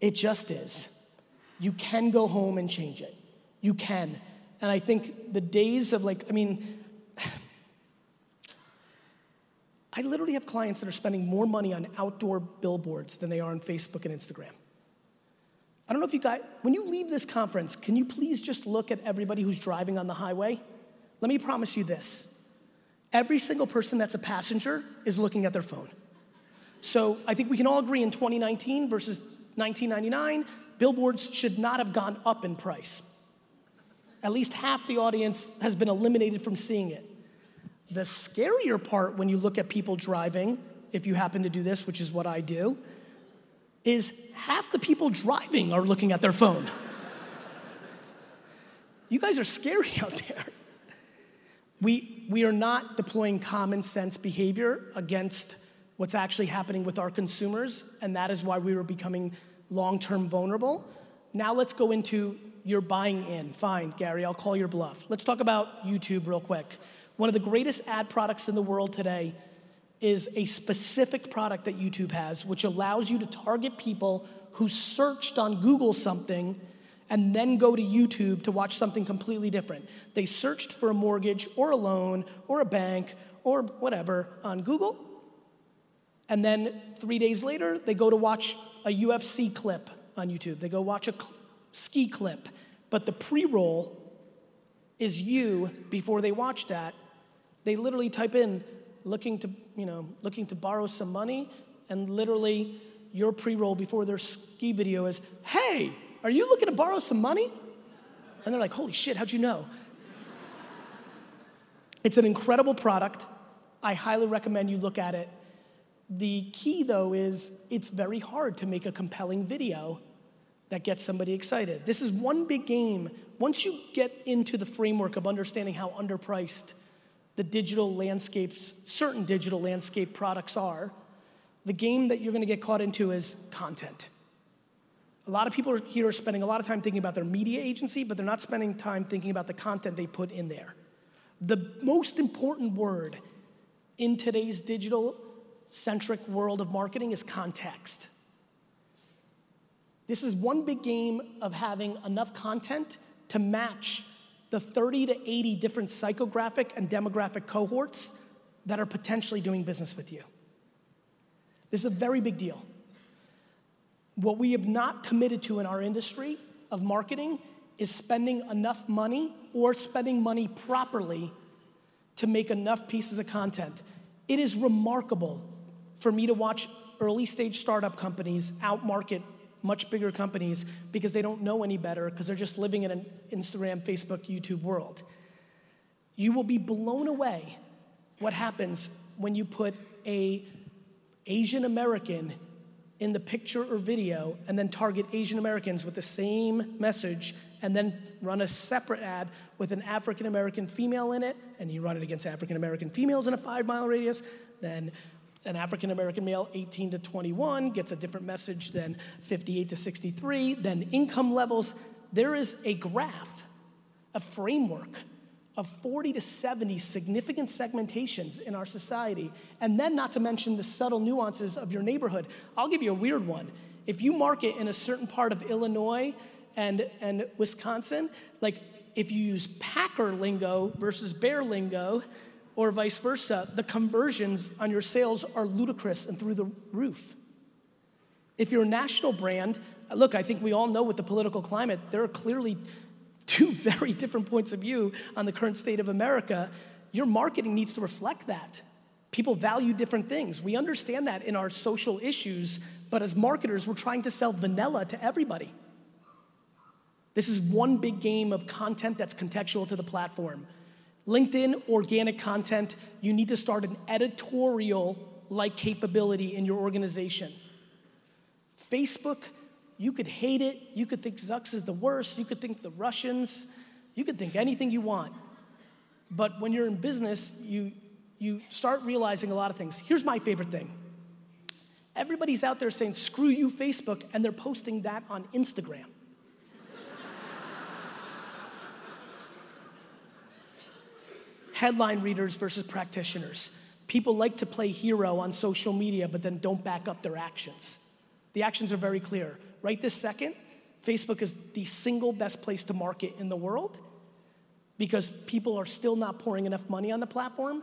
It just is. You can go home and change it. You can. And I think the days of like, I mean, I literally have clients that are spending more money on outdoor billboards than they are on Facebook and Instagram. I don't know if you guys, when you leave this conference, can you please just look at everybody who's driving on the highway? Let me promise you this every single person that's a passenger is looking at their phone. So I think we can all agree in 2019 versus 1999, billboards should not have gone up in price. At least half the audience has been eliminated from seeing it. The scarier part when you look at people driving, if you happen to do this, which is what I do, is half the people driving are looking at their phone. you guys are scary out there. We, we are not deploying common sense behavior against what's actually happening with our consumers, and that is why we were becoming long term vulnerable. Now let's go into your buying in. Fine, Gary, I'll call your bluff. Let's talk about YouTube real quick. One of the greatest ad products in the world today is a specific product that YouTube has, which allows you to target people who searched on Google something and then go to YouTube to watch something completely different. They searched for a mortgage or a loan or a bank or whatever on Google. And then three days later, they go to watch a UFC clip on YouTube. They go watch a cl- ski clip. But the pre roll is you before they watch that. They literally type in looking to, you know, looking to borrow some money, and literally your pre-roll before their ski video is, hey, are you looking to borrow some money? And they're like, holy shit, how'd you know? It's an incredible product. I highly recommend you look at it. The key, though, is it's very hard to make a compelling video that gets somebody excited. This is one big game. Once you get into the framework of understanding how underpriced the digital landscapes, certain digital landscape products are, the game that you're gonna get caught into is content. A lot of people here are spending a lot of time thinking about their media agency, but they're not spending time thinking about the content they put in there. The most important word in today's digital centric world of marketing is context. This is one big game of having enough content to match the 30 to 80 different psychographic and demographic cohorts that are potentially doing business with you. This is a very big deal. What we have not committed to in our industry of marketing is spending enough money or spending money properly to make enough pieces of content. It is remarkable for me to watch early stage startup companies outmarket much bigger companies because they don't know any better because they're just living in an Instagram, Facebook, YouTube world. You will be blown away what happens when you put a Asian American in the picture or video and then target Asian Americans with the same message and then run a separate ad with an African American female in it and you run it against African American females in a 5 mile radius, then an African American male, 18 to 21, gets a different message than 58 to 63, then income levels. There is a graph, a framework of 40 to 70 significant segmentations in our society, and then not to mention the subtle nuances of your neighborhood. I'll give you a weird one. If you market in a certain part of Illinois and, and Wisconsin, like if you use Packer lingo versus bear lingo, or vice versa, the conversions on your sales are ludicrous and through the roof. If you're a national brand, uh, look, I think we all know with the political climate, there are clearly two very different points of view on the current state of America. Your marketing needs to reflect that. People value different things. We understand that in our social issues, but as marketers, we're trying to sell vanilla to everybody. This is one big game of content that's contextual to the platform. LinkedIn organic content, you need to start an editorial like capability in your organization. Facebook, you could hate it, you could think Zucks is the worst, you could think the Russians, you could think anything you want. But when you're in business, you, you start realizing a lot of things. Here's my favorite thing everybody's out there saying, screw you, Facebook, and they're posting that on Instagram. Headline readers versus practitioners. People like to play hero on social media, but then don't back up their actions. The actions are very clear. Right this second, Facebook is the single best place to market in the world because people are still not pouring enough money on the platform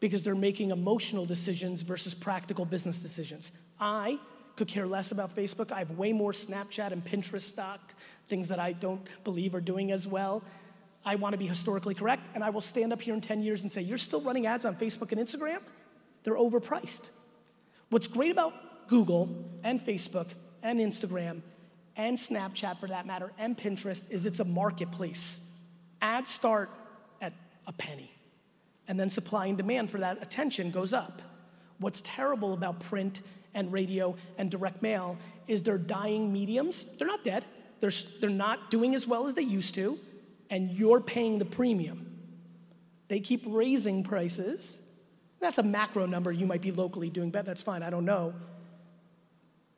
because they're making emotional decisions versus practical business decisions. I could care less about Facebook. I have way more Snapchat and Pinterest stock, things that I don't believe are doing as well. I want to be historically correct, and I will stand up here in 10 years and say, You're still running ads on Facebook and Instagram? They're overpriced. What's great about Google and Facebook and Instagram and Snapchat for that matter and Pinterest is it's a marketplace. Ads start at a penny, and then supply and demand for that attention goes up. What's terrible about print and radio and direct mail is they're dying mediums. They're not dead, they're, they're not doing as well as they used to and you're paying the premium. They keep raising prices. That's a macro number. You might be locally doing better. That's fine. I don't know.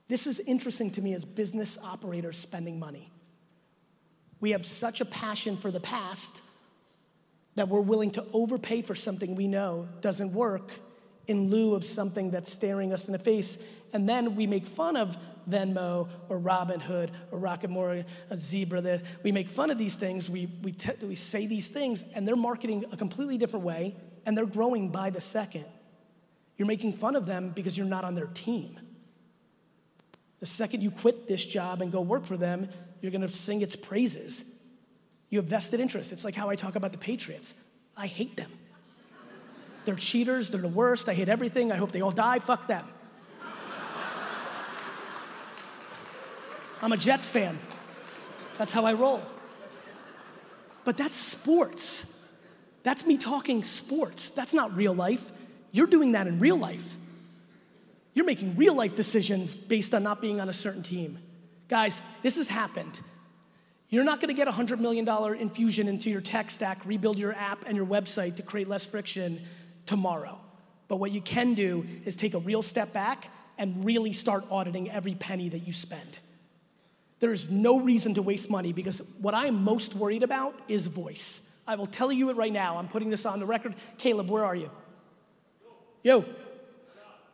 This is interesting to me as business operators spending money. We have such a passion for the past that we're willing to overpay for something we know doesn't work in lieu of something that's staring us in the face. And then we make fun of Venmo or Robinhood or Rocket Mortgage, a Zebra. This. We make fun of these things. We, we, te- we say these things, and they're marketing a completely different way, and they're growing by the second. You're making fun of them because you're not on their team. The second you quit this job and go work for them, you're gonna sing its praises. You have vested interest. It's like how I talk about the Patriots. I hate them. They're cheaters, they're the worst. I hate everything. I hope they all die. Fuck them. I'm a Jets fan. That's how I roll. But that's sports. That's me talking sports. That's not real life. You're doing that in real life. You're making real life decisions based on not being on a certain team. Guys, this has happened. You're not gonna get a $100 million infusion into your tech stack, rebuild your app and your website to create less friction tomorrow. But what you can do is take a real step back and really start auditing every penny that you spend. There's no reason to waste money because what I am most worried about is voice. I will tell you it right now. I'm putting this on the record. Caleb, where are you? Yo.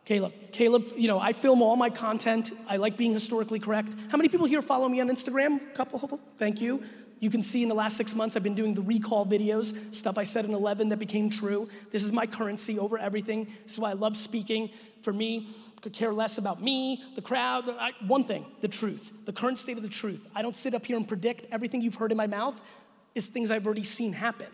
Caleb. Caleb, you know, I film all my content. I like being historically correct. How many people here follow me on Instagram? A couple, hopefully. Thank you. You can see in the last six months, I've been doing the recall videos, stuff I said in 11 that became true. This is my currency over everything. This is why I love speaking. For me, could care less about me, the crowd. I, one thing, the truth, the current state of the truth. I don't sit up here and predict everything you've heard in my mouth is things I've already seen happen.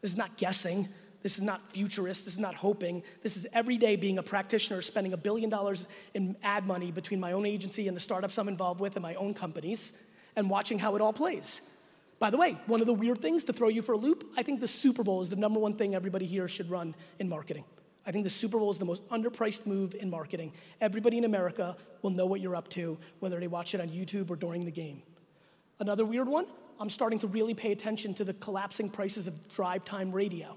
This is not guessing. This is not futurist. This is not hoping. This is every day being a practitioner, spending a billion dollars in ad money between my own agency and the startups I'm involved with and my own companies and watching how it all plays. By the way, one of the weird things to throw you for a loop, I think the Super Bowl is the number one thing everybody here should run in marketing. I think the Super Bowl is the most underpriced move in marketing. Everybody in America will know what you're up to, whether they watch it on YouTube or during the game. Another weird one, I'm starting to really pay attention to the collapsing prices of drive time radio.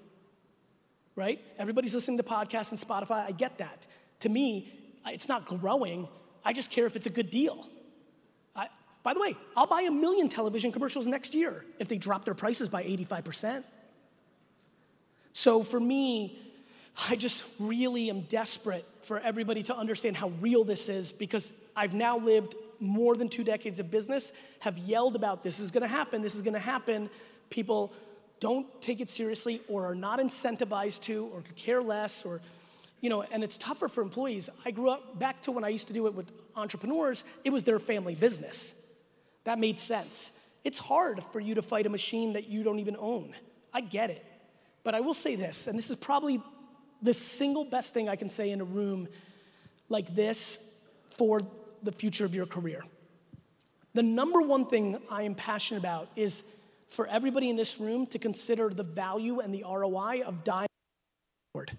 Right? Everybody's listening to podcasts and Spotify. I get that. To me, it's not growing. I just care if it's a good deal. I, by the way, I'll buy a million television commercials next year if they drop their prices by 85%. So for me, I just really am desperate for everybody to understand how real this is because I've now lived more than two decades of business have yelled about this is gonna happen, this is gonna happen. People don't take it seriously or are not incentivized to or care less or you know and it's tougher for employees. I grew up back to when i used to do it with entrepreneurs it was their family business. That made sense. It's hard for you to fight a machine that you don't even own. I get it. But i will say this and this is probably the single best thing i can say in a room like this for the future of your career. The number one thing I am passionate about is for everybody in this room to consider the value and the ROI of dying sword.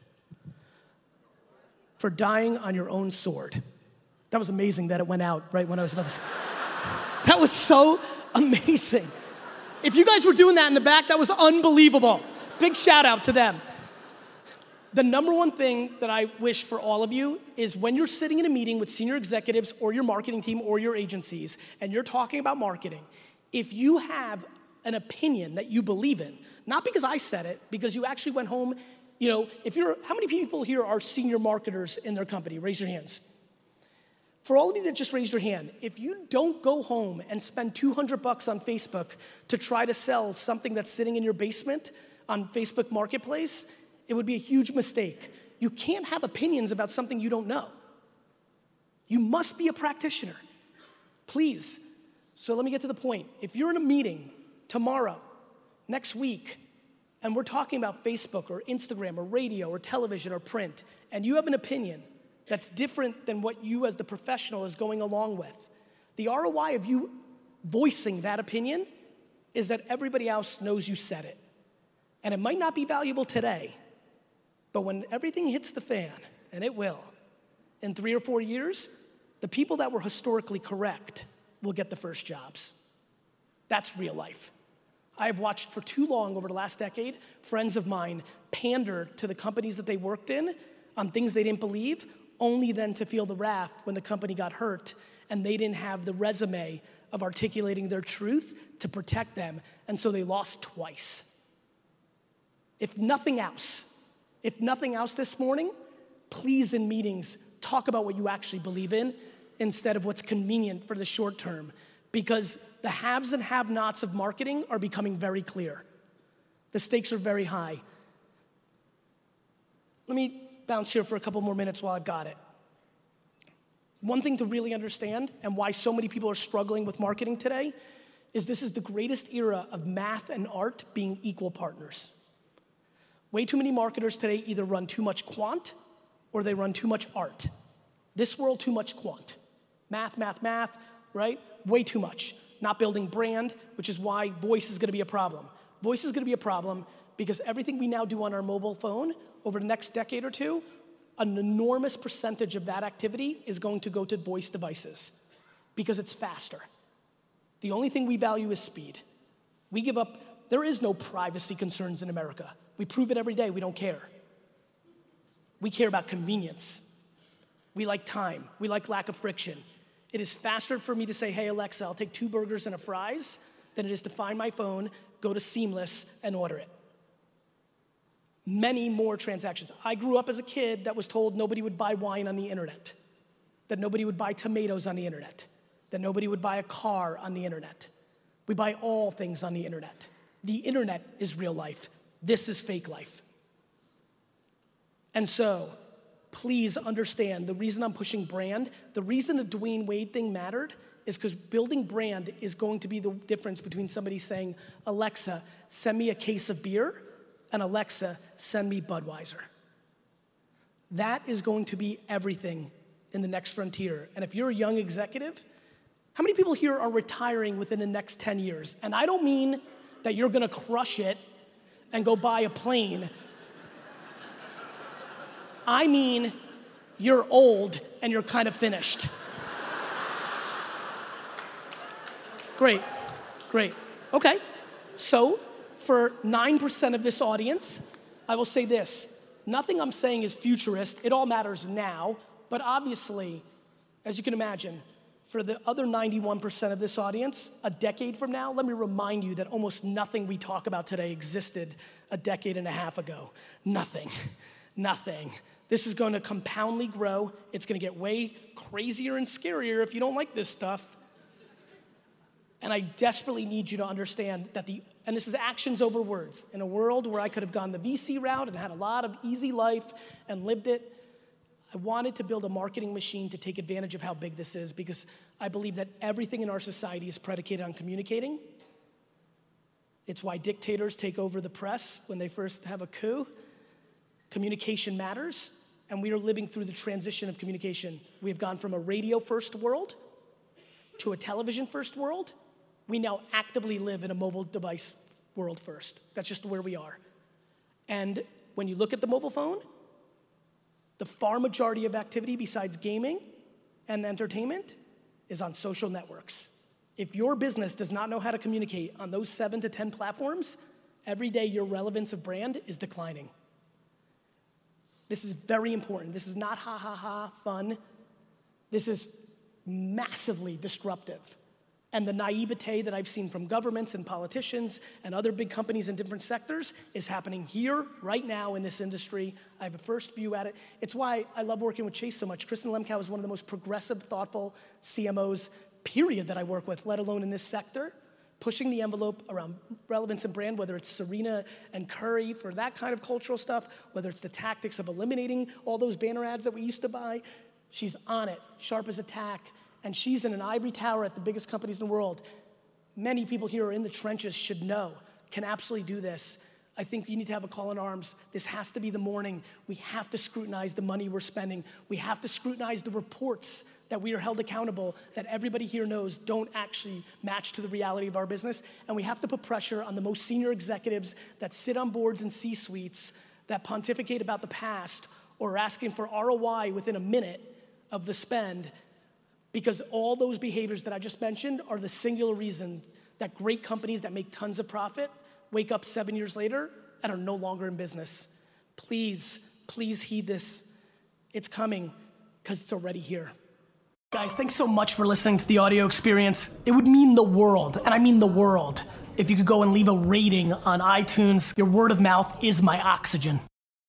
For dying on your own sword. That was amazing that it went out right when I was about to say. That was so amazing. If you guys were doing that in the back, that was unbelievable. Big shout out to them. The number one thing that I wish for all of you is when you're sitting in a meeting with senior executives or your marketing team or your agencies and you're talking about marketing, if you have an opinion that you believe in, not because I said it, because you actually went home, you know, if you're, how many people here are senior marketers in their company? Raise your hands. For all of you that just raised your hand, if you don't go home and spend 200 bucks on Facebook to try to sell something that's sitting in your basement on Facebook Marketplace, it would be a huge mistake. You can't have opinions about something you don't know. You must be a practitioner. Please. So let me get to the point. If you're in a meeting tomorrow, next week, and we're talking about Facebook or Instagram or radio or television or print, and you have an opinion that's different than what you as the professional is going along with, the ROI of you voicing that opinion is that everybody else knows you said it. And it might not be valuable today, but when everything hits the fan, and it will, in three or four years, the people that were historically correct will get the first jobs. That's real life. I have watched for too long over the last decade friends of mine pander to the companies that they worked in on things they didn't believe, only then to feel the wrath when the company got hurt and they didn't have the resume of articulating their truth to protect them, and so they lost twice. If nothing else, if nothing else this morning, please in meetings talk about what you actually believe in instead of what's convenient for the short term because the haves and have nots of marketing are becoming very clear. The stakes are very high. Let me bounce here for a couple more minutes while I've got it. One thing to really understand and why so many people are struggling with marketing today is this is the greatest era of math and art being equal partners. Way too many marketers today either run too much quant or they run too much art. This world, too much quant. Math, math, math, right? Way too much. Not building brand, which is why voice is gonna be a problem. Voice is gonna be a problem because everything we now do on our mobile phone over the next decade or two, an enormous percentage of that activity is going to go to voice devices. because it's faster. The only thing we value is speed. We give up, there is no privacy concerns in America. We prove it every day, we don't care. We care about convenience. We like time, we like lack of friction. It is faster for me to say, hey, Alexa, I'll take two burgers and a fries than it is to find my phone, go to Seamless, and order it. Many more transactions. I grew up as a kid that was told nobody would buy wine on the internet, that nobody would buy tomatoes on the internet, that nobody would buy a car on the internet. We buy all things on the internet. The internet is real life. This is fake life. And so, please understand the reason I'm pushing brand, the reason the Dwyane Wade thing mattered is because building brand is going to be the difference between somebody saying, Alexa, send me a case of beer, and Alexa, send me Budweiser. That is going to be everything in the next frontier. And if you're a young executive, how many people here are retiring within the next 10 years? And I don't mean that you're gonna crush it and go buy a plane. I mean, you're old and you're kind of finished. Great, great. Okay, so for 9% of this audience, I will say this nothing I'm saying is futurist, it all matters now, but obviously, as you can imagine, for the other 91% of this audience, a decade from now, let me remind you that almost nothing we talk about today existed a decade and a half ago. Nothing, nothing. This is gonna compoundly grow. It's gonna get way crazier and scarier if you don't like this stuff. And I desperately need you to understand that the, and this is actions over words. In a world where I could have gone the VC route and had a lot of easy life and lived it, I wanted to build a marketing machine to take advantage of how big this is because I believe that everything in our society is predicated on communicating. It's why dictators take over the press when they first have a coup. Communication matters, and we are living through the transition of communication. We have gone from a radio first world to a television first world we now actively live in a mobile device world first. That's just where we are. And when you look at the mobile phone, the far majority of activity besides gaming and entertainment is on social networks. If your business does not know how to communicate on those seven to 10 platforms, every day your relevance of brand is declining. This is very important. This is not ha ha ha fun. This is massively disruptive and the naivete that I've seen from governments and politicians and other big companies in different sectors is happening here, right now, in this industry. I have a first view at it. It's why I love working with Chase so much. Kristin Lemkau is one of the most progressive, thoughtful CMOs, period, that I work with, let alone in this sector. Pushing the envelope around relevance and brand, whether it's Serena and Curry for that kind of cultural stuff, whether it's the tactics of eliminating all those banner ads that we used to buy. She's on it, sharp as a tack and she's in an ivory tower at the biggest companies in the world. Many people here are in the trenches should know, can absolutely do this. I think you need to have a call in arms. This has to be the morning. We have to scrutinize the money we're spending. We have to scrutinize the reports that we are held accountable, that everybody here knows don't actually match to the reality of our business. And we have to put pressure on the most senior executives that sit on boards and C suites that pontificate about the past or are asking for ROI within a minute of the spend because all those behaviors that I just mentioned are the singular reasons that great companies that make tons of profit wake up seven years later and are no longer in business. Please, please heed this. It's coming because it's already here. Guys, thanks so much for listening to the audio experience. It would mean the world, and I mean the world, if you could go and leave a rating on iTunes. Your word of mouth is my oxygen.